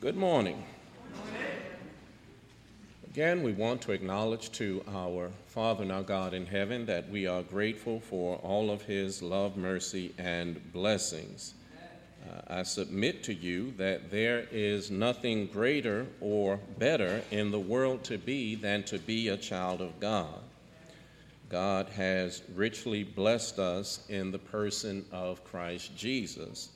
Good morning. Again, we want to acknowledge to our Father and our God in heaven that we are grateful for all of His love, mercy, and blessings. Uh, I submit to you that there is nothing greater or better in the world to be than to be a child of God. God has richly blessed us in the person of Christ Jesus.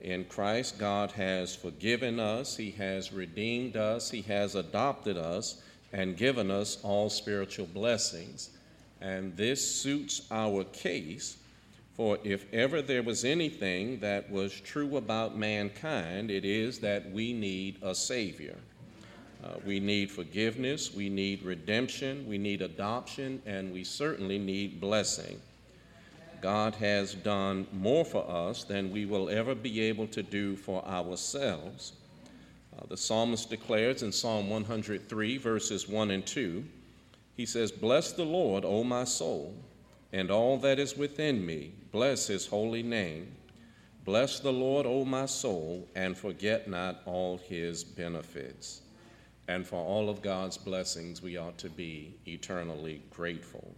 In Christ, God has forgiven us, He has redeemed us, He has adopted us, and given us all spiritual blessings. And this suits our case, for if ever there was anything that was true about mankind, it is that we need a Savior. Uh, we need forgiveness, we need redemption, we need adoption, and we certainly need blessing. God has done more for us than we will ever be able to do for ourselves. Uh, the psalmist declares in Psalm 103, verses 1 and 2, he says, Bless the Lord, O my soul, and all that is within me, bless his holy name. Bless the Lord, O my soul, and forget not all his benefits. And for all of God's blessings, we ought to be eternally grateful.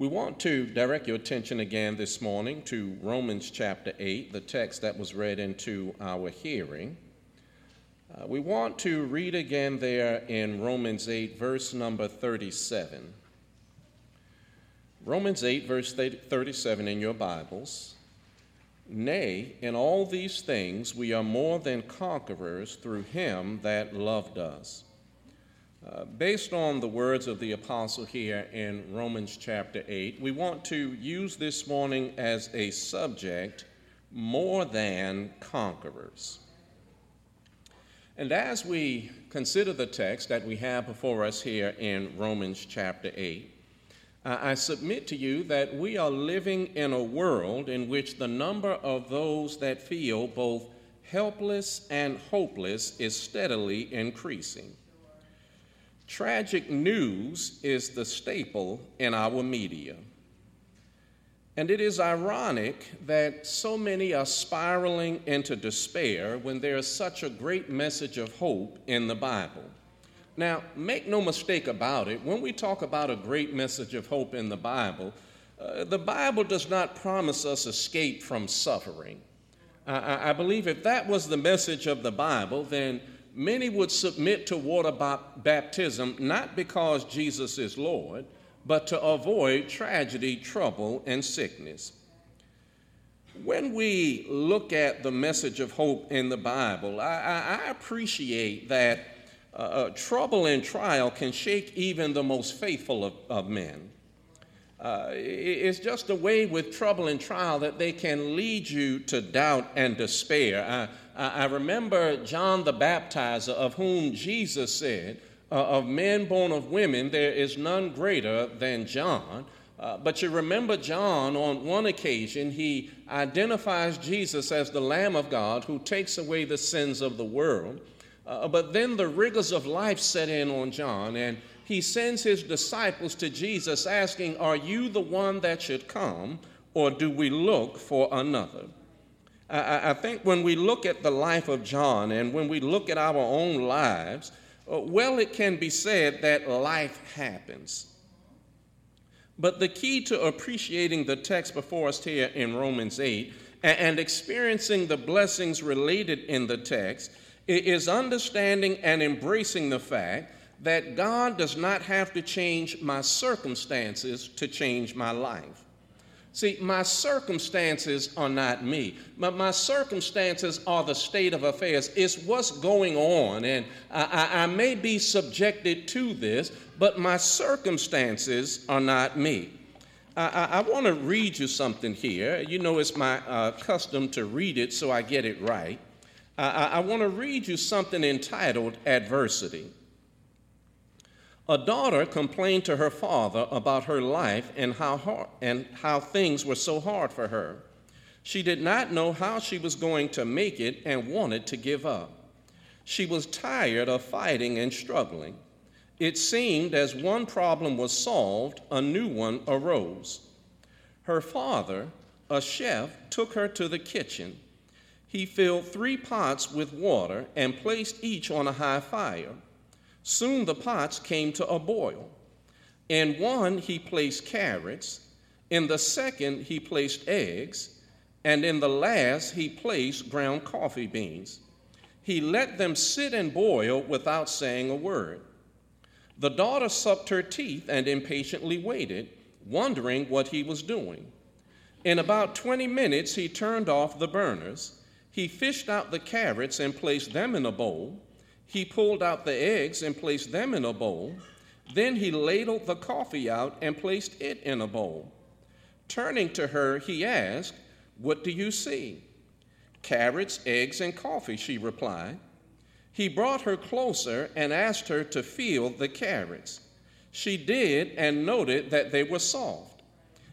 We want to direct your attention again this morning to Romans chapter 8, the text that was read into our hearing. Uh, we want to read again there in Romans 8, verse number 37. Romans 8, verse 37 in your Bibles. Nay, in all these things we are more than conquerors through him that loved us. Based on the words of the apostle here in Romans chapter 8, we want to use this morning as a subject more than conquerors. And as we consider the text that we have before us here in Romans chapter 8, uh, I submit to you that we are living in a world in which the number of those that feel both helpless and hopeless is steadily increasing. Tragic news is the staple in our media. And it is ironic that so many are spiraling into despair when there is such a great message of hope in the Bible. Now, make no mistake about it, when we talk about a great message of hope in the Bible, uh, the Bible does not promise us escape from suffering. I, I believe if that was the message of the Bible, then many would submit to water baptism not because Jesus is Lord, but to avoid tragedy, trouble, and sickness. When we look at the message of hope in the Bible, I, I appreciate that uh, uh, trouble and trial can shake even the most faithful of, of men. Uh, it's just a way with trouble and trial that they can lead you to doubt and despair. I, I remember John the Baptizer, of whom Jesus said, uh, Of men born of women, there is none greater than John. Uh, but you remember John, on one occasion, he identifies Jesus as the Lamb of God who takes away the sins of the world. Uh, but then the rigors of life set in on John, and he sends his disciples to Jesus asking, Are you the one that should come, or do we look for another? I, I think when we look at the life of John and when we look at our own lives, uh, well, it can be said that life happens. But the key to appreciating the text before us here in Romans 8 and experiencing the blessings related in the text is understanding and embracing the fact that God does not have to change my circumstances to change my life. See, my circumstances are not me, but my circumstances are the state of affairs. It's what's going on, and I, I, may be subjected to this, but my circumstances are not me. I, I, I want to read you something here. You know, it's my uh, custom to read it so I get it right. I want to read you something entitled Adversity. A daughter complained to her father about her life and how, hard, and how things were so hard for her. She did not know how she was going to make it and wanted to give up. She was tired of fighting and struggling. It seemed as one problem was solved, a new one arose. Her father, a chef, took her to the kitchen. he filled three pots with water and placed each on a high fire. Soon the pots came to a boil. In one, he placed carrots. In the second, he placed eggs. And in the last, he placed ground coffee beans. He let them sit and boil without saying a word. The daughter sucked her teeth and impatiently waited, wondering what he was doing. In about 20 minutes, he turned off the burners. He fished out the carrots and placed them in a bowl. He pulled out the eggs and placed them in a bowl. Then he ladled the coffee out and placed it in a bowl. Turning to her, he asked, What do you see? Carrots, eggs, and coffee, she replied. He brought her closer and asked her to feel the carrots. She did and noted that they were soft.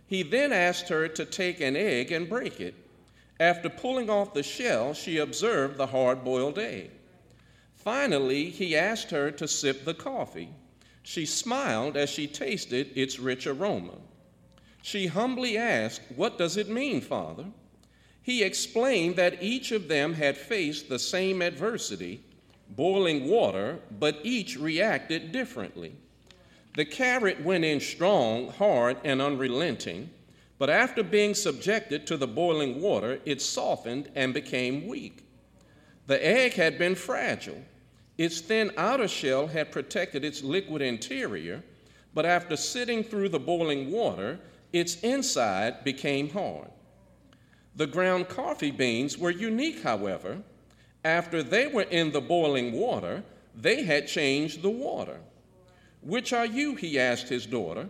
He then asked her to take an egg and break it. After pulling off the shell, she observed the hard boiled egg. Finally, he asked her to sip the coffee. She smiled as she tasted its rich aroma. She humbly asked, What does it mean, Father? He explained that each of them had faced the same adversity, boiling water, but each reacted differently. The carrot went in strong, hard, and unrelenting, but after being subjected to the boiling water, it softened and became weak. The egg had been fragile. Its thin outer shell had protected its liquid interior, but after sitting through the boiling water, its inside became hard. The ground coffee beans were unique, however. After they were in the boiling water, they had changed the water. Which are you? he asked his daughter.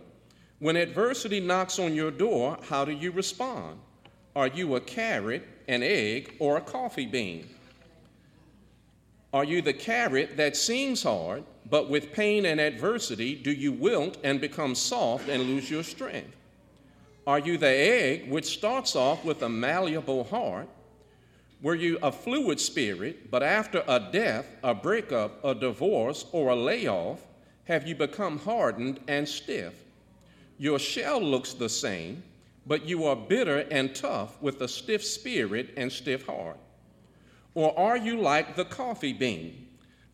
When adversity knocks on your door, how do you respond? Are you a carrot, an egg, or a coffee bean? Are you the carrot that seems hard, but with pain and adversity do you wilt and become soft and lose your strength? Are you the egg which starts off with a malleable heart? Were you a fluid spirit, but after a death, a breakup, a divorce, or a layoff, have you become hardened and stiff? Your shell looks the same, but you are bitter and tough with a stiff spirit and stiff heart. Or are you like the coffee bean?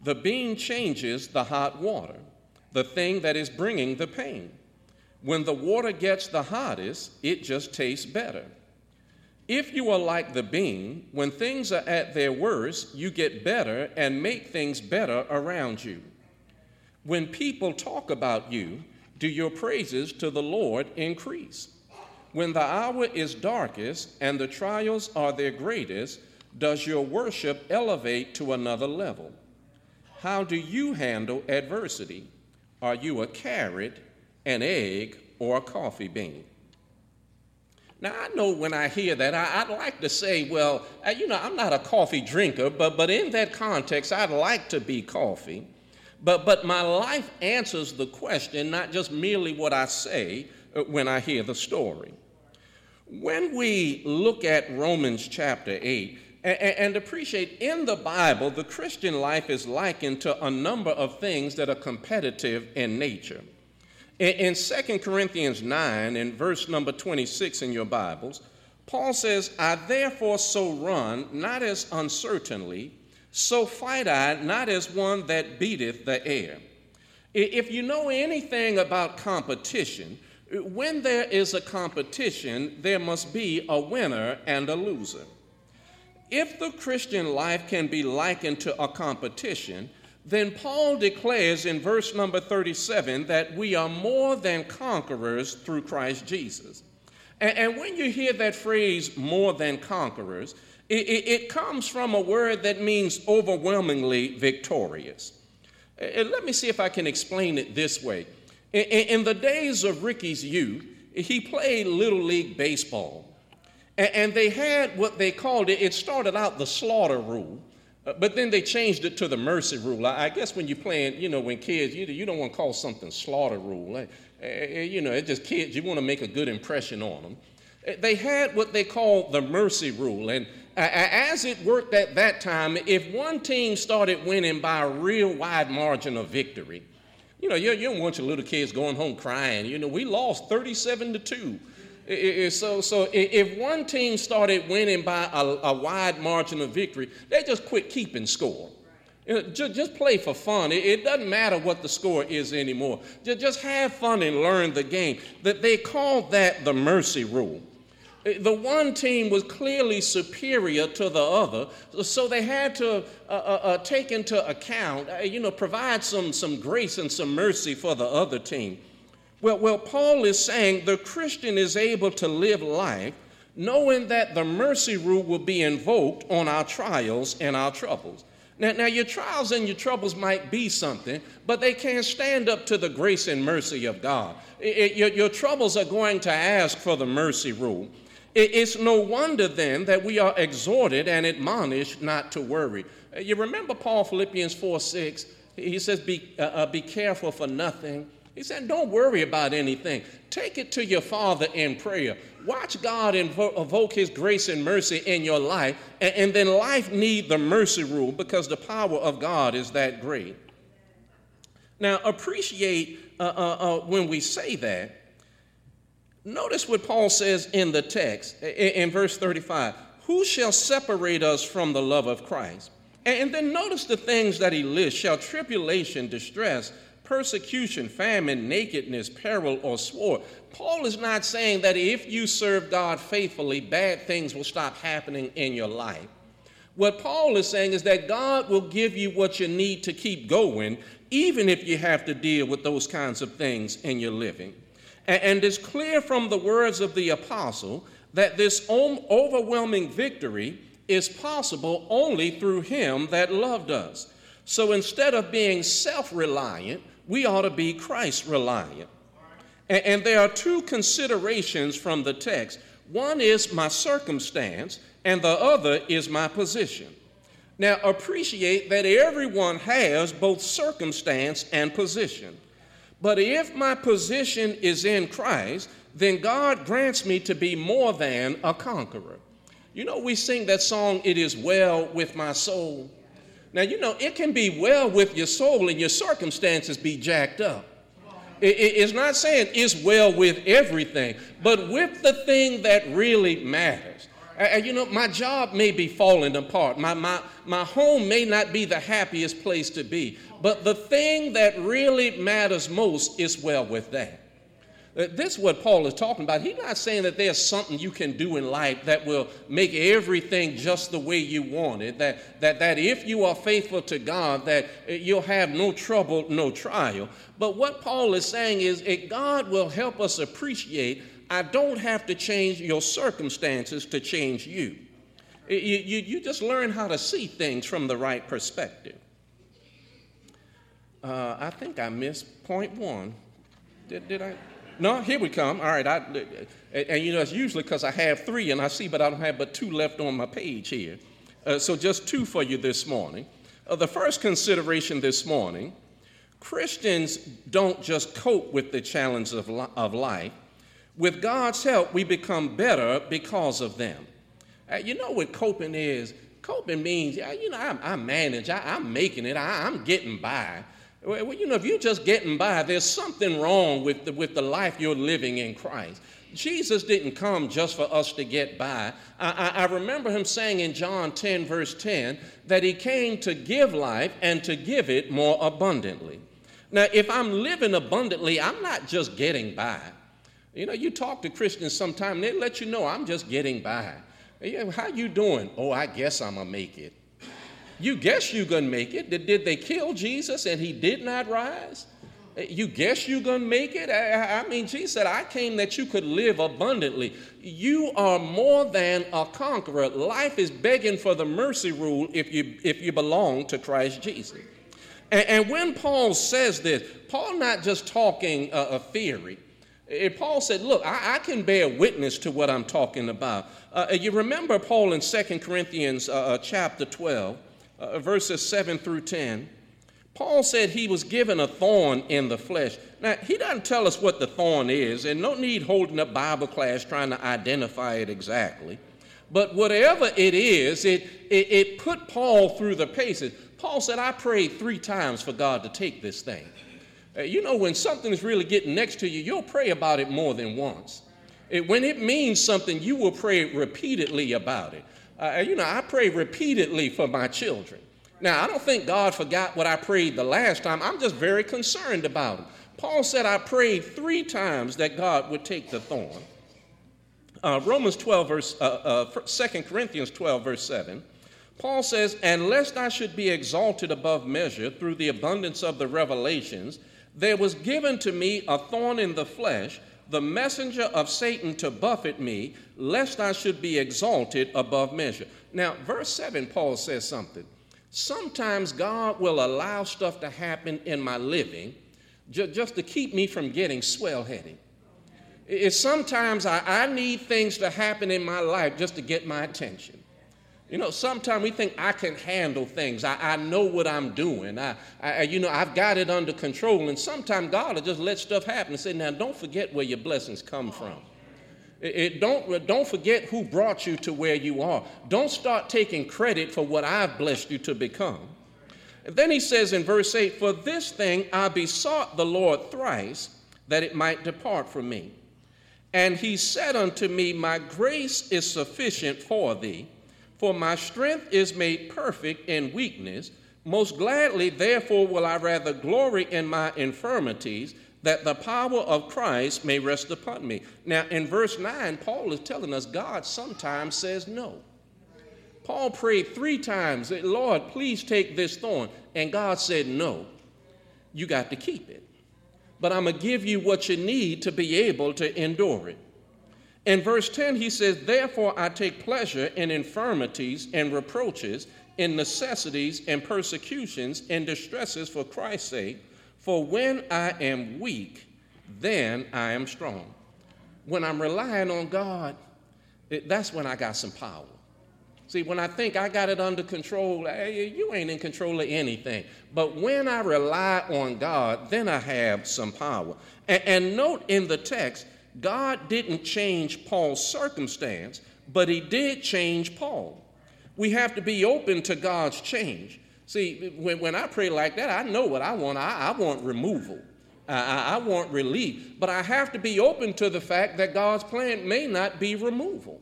The bean changes the hot water, the thing that is bringing the pain. When the water gets the hottest, it just tastes better. If you are like the bean, when things are at their worst, you get better and make things better around you. When people talk about you, do your praises to the Lord increase. When the hour is darkest and the trials are their greatest, does your worship elevate to another level? How do you handle adversity? Are you a carrot an egg, or a coffee bean. Now, I know when I hear that, I, would like to say, well, uh, you know, I'm not a coffee drinker, but, but in that context, I'd like to be coffee. But, but my life answers the question, not just merely what I say uh, when I hear the story. When we look at Romans chapter 8, and, and appreciate in the Bible, the Christian life is likened to a number of things that are competitive in nature. In, 2 Corinthians 9, in verse number 26 in your Bibles, Paul says, I therefore so run, not as uncertainly, so fight I, not as one that beateth the air. If you know anything about competition, when there is a competition, there must be a winner and a loser. If the Christian life can be likened to a competition, then Paul declares in verse number 37 that we are more than conquerors through Christ Jesus. And, and when you hear that phrase, more than conquerors, it, it, it comes from a word that means overwhelmingly victorious. And let me see if I can explain it this way. In, in the days of Ricky's youth, he played Little League Baseball. And, they had what they called it, it started out the slaughter rule. Uh, but then they changed it to the mercy rule. I, guess when you're playing, you know, when kids, you, you don't want to call something slaughter rule. Uh, uh, you know, it's just kids, you want to make a good impression on them. They had what they called the mercy rule. And as it worked at that time, if one team started winning by a real wide margin of victory, you know, you, you don't want your little kids going home crying. You know, we lost 37 to 2. So, so if one team started winning by a, a wide margin of victory, they just quit keeping score. you Just, just play for fun. It, it, doesn't matter what the score is anymore. Just, just have fun and learn the game. That they called that the mercy rule. The one team was clearly superior to the other, so they had to uh, uh, uh, take into account, uh, you know, provide some, some grace and some mercy for the other team. Well, well, Paul is saying the Christian is able to live life knowing that the mercy rule will be invoked on our trials and our troubles. Now, now, your trials and your troubles might be something, but they can't stand up to the grace and mercy of God. It, it, your, your troubles are going to ask for the mercy rule. It's no wonder then that we are exhorted and admonished not to worry. You remember Paul, Philippians 4 6, he says, Be, uh, uh, be careful for nothing. He said, Don't worry about anything. Take it to your Father in prayer. Watch God invo- evoke His grace and mercy in your life, and, and then life need the mercy rule because the power of God is that great. Now, appreciate uh, uh, uh, when we say that Notice what Paul says in the text in, verse 35 Who shall separate us from the love of Christ? And then notice the things that he lists shall tribulation, distress, persecution, famine, nakedness, peril, or sword. Paul is not saying that if you serve God faithfully, bad things will stop happening in your life. What Paul is saying is that God will give you what you need to keep going, even if you have to deal with those kinds of things in your living. And it's clear from the words of the apostle that this overwhelming victory is possible only through him that loved us. So instead of being self reliant, we ought to be Christ reliant. And there are two considerations from the text one is my circumstance, and the other is my position. Now, appreciate that everyone has both circumstance and position. But if my position is in Christ, then God grants me to be more than a conqueror. You know, we sing that song, It Is Well With My Soul. Now, you know, it can be well with your soul and your circumstances be jacked up. it's not saying it's well with everything, but with the thing that really matters. You know, my job may be falling apart. My, my, my home may not be the happiest place to be. But the thing that really matters most is well with that. Uh, this is what Paul is talking about. He's not saying that there's something you can do in life that will make everything just the way you want it. That, that, that if you are faithful to God, that uh, you'll have no trouble, no trial. But what Paul is saying is that God will help us appreciate I don't have to change your circumstances to change you. You, you, you just learn how to see things from the right perspective. Uh, I think I missed point one. Did, did I? No, here we come. All right. I, and, you know, it's usually because I have three and I see, but I don't have but two left on my page here. Uh, so just two for you this morning. Uh, the first consideration this morning Christians don't just cope with the challenges of, li- of life, with God's help, we become better because of them. Uh, you know what coping is? Coping means, you know, I, I manage, I, am making it, I, am getting by. Well, you know, if you're just getting by, there's something wrong with the, with the life you're living in Christ. Jesus didn't come just for us to get by. I, I, I, remember him saying in John 10, verse 10, that he came to give life and to give it more abundantly. Now, if I'm living abundantly, I'm not just getting by. You know, you talk to Christians sometime, they let you know I'm just getting by. How you doing? Oh, I guess I'm gonna make it. You guess you gonna make it. Did, did they kill Jesus and he did not rise? You guess you gonna make it? I, I mean, Jesus said, I came that you could live abundantly. You are more than a conqueror. Life is begging for the mercy rule if you if you belong to Christ Jesus. And, and when Paul says this, Paul not just talking a, a theory. And Paul said, Look, I, I, can bear witness to what I'm talking about. Uh, you remember Paul in 2 Corinthians uh, uh, chapter 12, uh, verses 7 through 10. Paul said he was given a thorn in the flesh. Now, he doesn't tell us what the thorn is, and no need holding up Bible class trying to identify it exactly. But whatever it is, it, it, it put Paul through the paces. Paul said, I prayed three times for God to take this thing. Uh, you know, when something is really getting next to you, you'll pray about it more than once. It, when it means something, you will pray repeatedly about it. Uh, you know, I pray repeatedly for my children. Now, I don't think God forgot what I prayed the last time. I'm just very concerned about them. Paul said, I prayed three times that God would take the thorn. Uh, Romans 12, verse, uh, uh, 2 Corinthians 12, verse 7. Paul says, And lest I should be exalted above measure through the abundance of the revelations, there was given to me a thorn in the flesh, the messenger of Satan to buffet me, lest I should be exalted above measure. Now, verse 7, Paul says something. Sometimes God will allow stuff to happen in my living ju- just to keep me from getting swell headed. It's sometimes I, I need things to happen in my life just to get my attention. You know, sometimes we think I can handle things. I, I know what I'm doing. I, I, you know, I've got it under control. And sometimes God will just let stuff happen and say, now don't forget where your blessings come from. It, it, don't, don't forget who brought you to where you are. Don't start taking credit for what I've blessed you to become. And then he says in verse 8, For this thing I besought the Lord thrice that it might depart from me. And he said unto me, My grace is sufficient for thee for my strength is made perfect in weakness. Most gladly, therefore, will I rather glory in my infirmities, that the power of Christ may rest upon me. Now, in verse 9, Paul is telling us God sometimes says no. Paul prayed three times, Lord, please take this thorn. And God said, No, you got to keep it. But I'm going to give you what you need to be able to endure it. In verse 10, he says, Therefore I take pleasure in infirmities and reproaches, in necessities and persecutions and distresses for Christ's sake. For when I am weak, then I am strong. When I'm relying on God, it, that's when I got some power. See, when I think I got it under control, hey, you ain't in control of anything. But when I rely on God, then I have some power. And, and note in the text, God didn't change Paul's circumstance, but he did change Paul. We have to be open to God's change. See, when, when I pray like that, I know what I want. I, I want removal. I, I want relief. But I have to be open to the fact that God's plan may not be removal.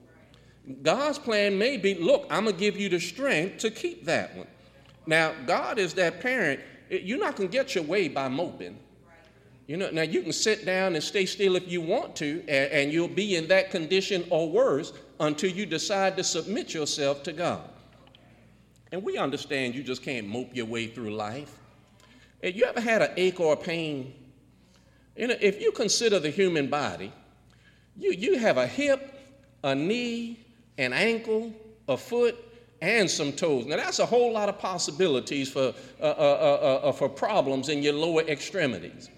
God's plan may be look, I'm going to give you the strength to keep that one. Now, God is that parent. You're not going to get your way by moping. You know, now you can sit down and stay still if you want to, and, and you'll be in that condition or worse until you decide to submit yourself to God. And we understand you just can't mope your way through life. Have you ever had an ache or a pain? You know, if you consider the human body, you, you have a hip, a knee, an ankle, a foot, and some toes. Now that's a whole lot of possibilities for, uh, uh, uh, uh for problems in your lower extremities.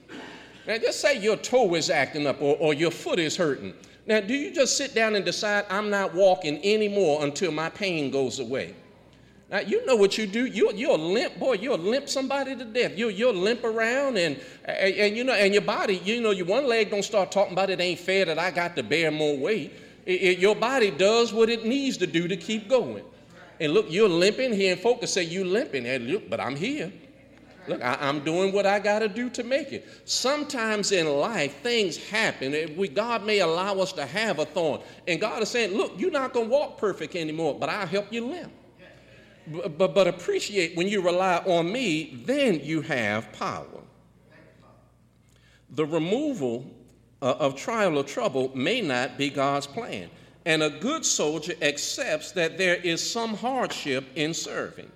Now, just say your toe is acting up or, or your foot is hurting. Now, do you just sit down and decide, I'm not walking anymore until my pain goes away? Now, you know what you do. You, you'll limp, boy, you'll limp somebody to death. You, you'll limp around and, and, and, you know, and your body, you know, your one leg don't start talking about it ain't fair that I got to bear more weight. It, it, your body does what it needs to do to keep going. And look, you're limping here, and folks say you limping. And look, but I'm here. Look, I, am doing what I got to do to make it. Sometimes in life, things happen. We, God may allow us to have a thorn. And God is saying, Look, you're not going to walk perfect anymore, but I'll help you limp. But, but, but appreciate when you rely on me, then you have power. The removal uh, of trial or trouble may not be God's plan. And a good soldier accepts that there is some hardship in serving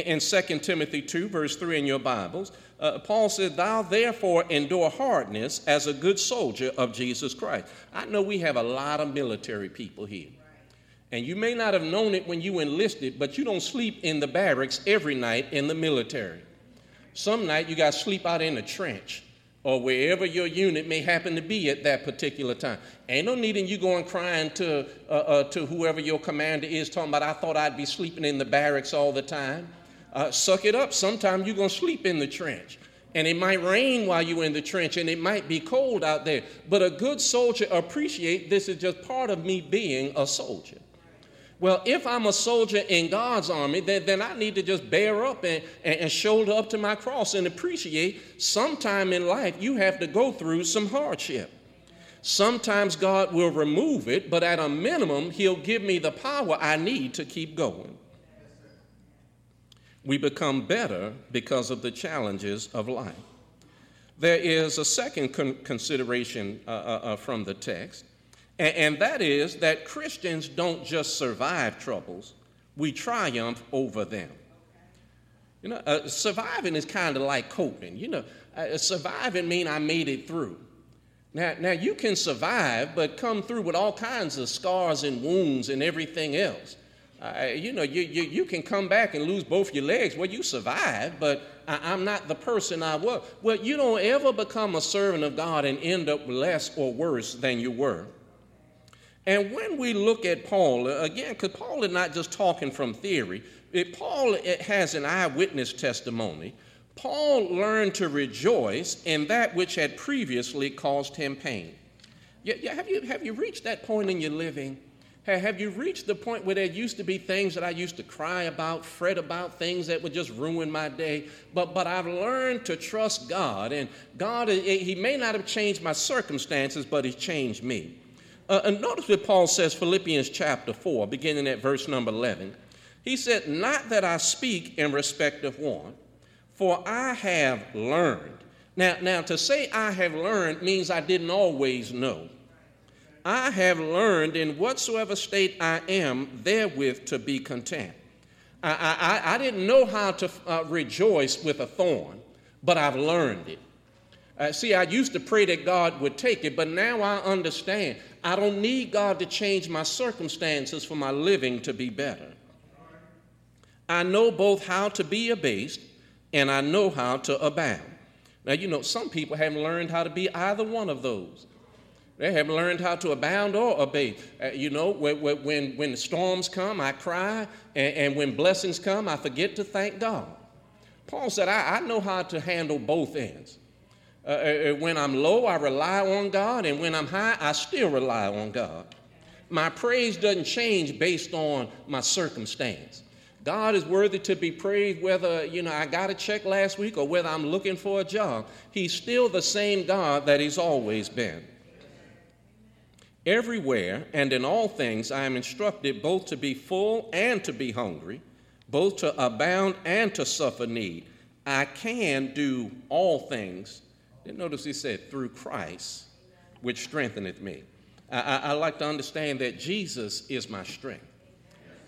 in 2 Timothy 2, verse 3 in your Bibles, uh, Paul said, Thou therefore endure hardness as a good soldier of Jesus Christ. I know we have a lot of military people here. And you may not have known it when you enlisted, but you don't sleep in the barracks every night in the military. Some night you got to sleep out in a trench or wherever your unit may happen to be at that particular time. Ain't no need in you going crying to, uh, uh, to whoever your commander is, talking about, I thought I'd be sleeping in the barracks all the time uh, suck it up. Sometimes you're going to sleep in the trench. And it might rain while you're in the trench and it might be cold out there. But a good soldier appreciate this is just part of me being a soldier. Well, if I'm a soldier in God's army, then, then I need to just bear up and, and, and shoulder up to my cross and appreciate sometime in life you have to go through some hardship. Sometimes God will remove it, but at a minimum, He'll give me the power I need to keep going. We become better because of the challenges of life. There is a second con- consideration uh, uh, uh from the text, and, and that is that Christians don't just survive troubles, we triumph over them. You know, uh, surviving is kind of like coping. You know, uh, surviving means I made it through. Now, now you can survive, but come through with all kinds of scars and wounds and everything else. Uh, you know, you, you, you can come back and lose both your legs. Well, you survived, but I, am not the person I was. Well, you don't ever become a servant of God and end up less or worse than you were. And when we look at Paul, uh, again, because Paul is not just talking from theory, it, Paul it has an eyewitness testimony. Paul learned to rejoice in that which had previously caused him pain. Yeah, have, you, have you reached that point in your living? Have you reached the point where there used to be things that I used to cry about, fret about, things that would just ruin my day? But, but I've learned to trust God, and God, He may not have changed my circumstances, but He's changed me. Uh, and notice what Paul says, Philippians chapter 4, beginning at verse number 11. He said, Not that I speak in respect of one, for I have learned. Now, now, to say I have learned means I didn't always know. I have learned in whatsoever state I am, therewith to be content. I, I, I didn't know how to uh, rejoice with a thorn, but I've learned it. Uh, see, I used to pray that God would take it, but now I understand. I don't need God to change my circumstances for my living to be better. I know both how to be abased and I know how to abound. Now, you know, some people haven't learned how to be either one of those. They haven't learned how to abound or abate. Uh, you know, when, when, when the storms come, I cry, and, and, when blessings come, I forget to thank God. Paul said, I, I know how to handle both ends. Uh, uh, uh, when I'm low, I rely on God, and when I'm high, I still rely on God. My praise doesn't change based on my circumstance. God is worthy to be praised whether, you know, I got a check last week or whether I'm looking for a job. He's still the same God that He's always been. Everywhere and in all things, I am instructed both to be full and to be hungry, both to abound and to suffer need. I can do all things then notice he said, through Christ, which strengtheneth me. I, I, I like to understand that Jesus is my strength.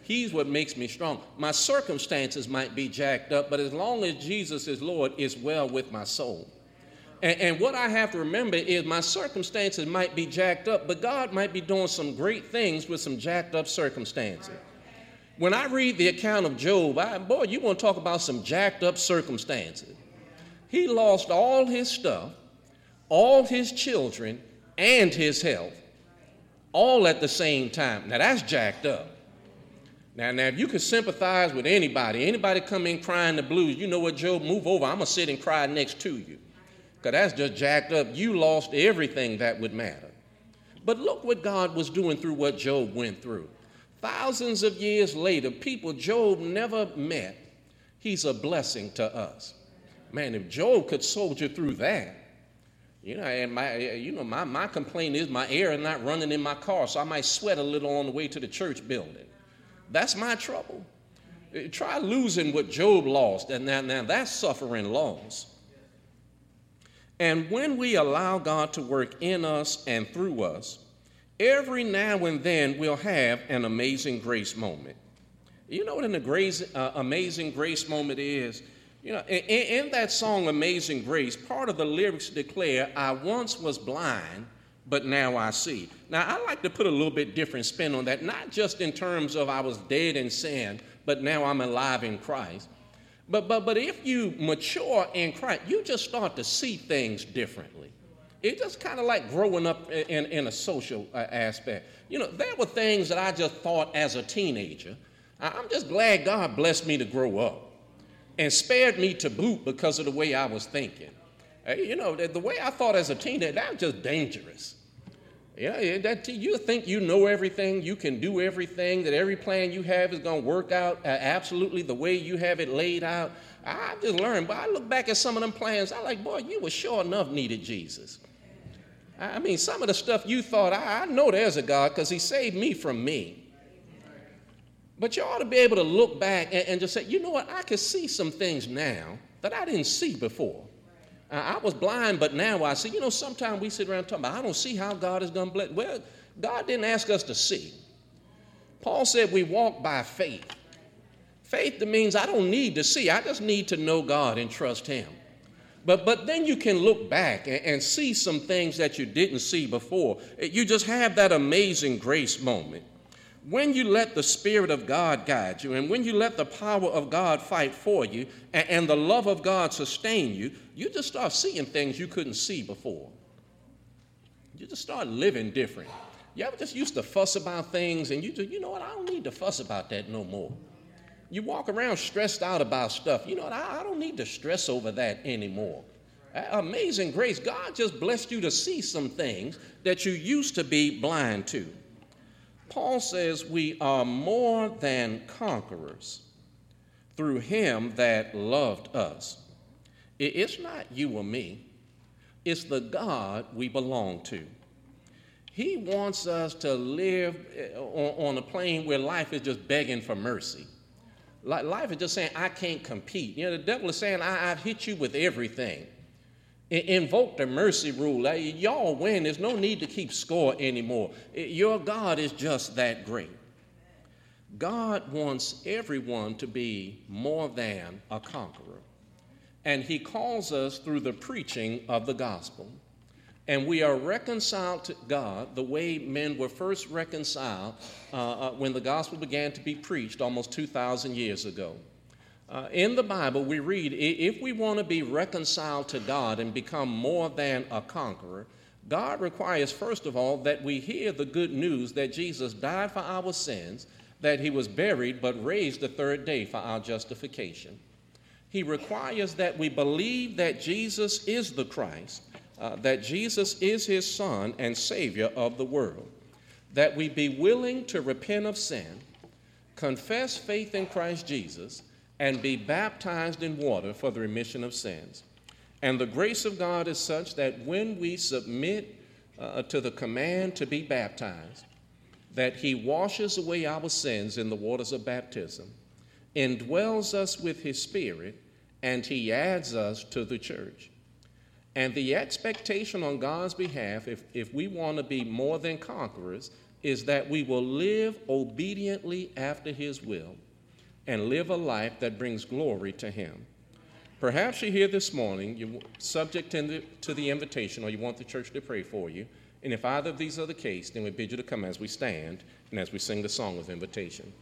He's what makes me strong. My circumstances might be jacked up, but as long as Jesus is Lord, it's well with my soul. And, and, what I have to remember is my circumstances might be jacked up, but God might be doing some great things with some jacked up circumstances. When I read the account of Job, I, boy, you want to talk about some jacked up circumstances. He lost all his stuff, all his children, and his health, all at the same time. Now that's jacked up. Now, now, if you could sympathize with anybody, anybody come in crying the blues, you know what, Job, move over. I'm gonna sit and cry next to you. Because that's just jacked up. You lost everything that would matter. But look what God was doing through what Job went through. Thousands of years later, people Job never met, he's a blessing to us. Man, if Job could soldier through that, you know, and my, you know, my, my complaint is my air is not running in my car, so I might sweat a little on the way to the church building. That's my trouble. Try losing what Job lost, and now, now that's suffering loss. And when we allow God to work in us and through us, every now and then we'll have an amazing grace moment. You know what an uh, amazing grace moment is? You know, in, in, that song, Amazing Grace, part of the lyrics declare, I once was blind, but now I see. Now, I like to put a little bit different spin on that, not just in terms of I was dead in sin, but now I'm alive in Christ. But, but, but if you mature in Christ, you just start to see things differently. It's just kind of like growing up in, in a social uh, aspect. You know, there were things that I just thought as a teenager. I'm just glad God blessed me to grow up and spared me to boot because of the way I was thinking. You know, the, way I thought as a teenager, that was just dangerous. Yeah, that, you think you know everything, you can do everything, that every plan you have is going to work out uh, absolutely the way you have it laid out. I just learned, but I look back at some of them plans, I like, boy, you were sure enough needed Jesus. I mean, some of the stuff you thought, I, I know there's a God because he saved me from me. But you ought to be able to look back and, and, just say, you know what, I can see some things now that I didn't see before. I was blind, but now I see. You know, sometimes we sit around talking about, I don't see how God is going to bless. Well, God didn't ask us to see. Paul said we walk by faith. Faith means I don't need to see, I just need to know God and trust Him. But, but then you can look back and, and see some things that you didn't see before. You just have that amazing grace moment when you let the Spirit of God guide you, and when you let the power of God fight for you, and, and, the love of God sustain you, you just start seeing things you couldn't see before. You just start living different. You ever just used to fuss about things, and you just, you know what, I don't need to fuss about that no more. You walk around stressed out about stuff. You know what, I, I don't need to stress over that anymore. Amazing grace. God just blessed you to see some things that you used to be blind to. Paul says we are more than conquerors through him that loved us. It's not you or me, it's the God we belong to. He wants us to live eh, on a plane where life is just begging for mercy. Life is just saying, I can't compete. You know, the devil is saying, I, have hit you with everything. Invoke the mercy rule. Y'all win. There's no need to keep score anymore. Your God is just that great. God wants everyone to be more than a conqueror. And He calls us through the preaching of the gospel. And we are reconciled to God the way men were first reconciled uh, uh, when the gospel began to be preached almost 2,000 years ago. Uh, in the Bible, we read if we want to be reconciled to God and become more than a conqueror, God requires, first of all, that we hear the good news that Jesus died for our sins, that he was buried but raised the third day for our justification. He requires that we believe that Jesus is the Christ, uh, that Jesus is his Son and Savior of the world, that we be willing to repent of sin, confess faith in Christ Jesus and be baptized in water for the remission of sins. And the grace of God is such that when we submit uh, to the command to be baptized, that He washes away our sins in the waters of baptism, indwells us with His Spirit, and He adds us to the church. And the expectation on God's behalf, if, if we want to be more than conquerors, is that we will live obediently after His will and live a life that brings glory to Him. Perhaps you're here this morning, you're subject to the, to the invitation, or you want the church to pray for you. And if either of these are the case, then we bid you to come as we stand and as we sing the song of invitation.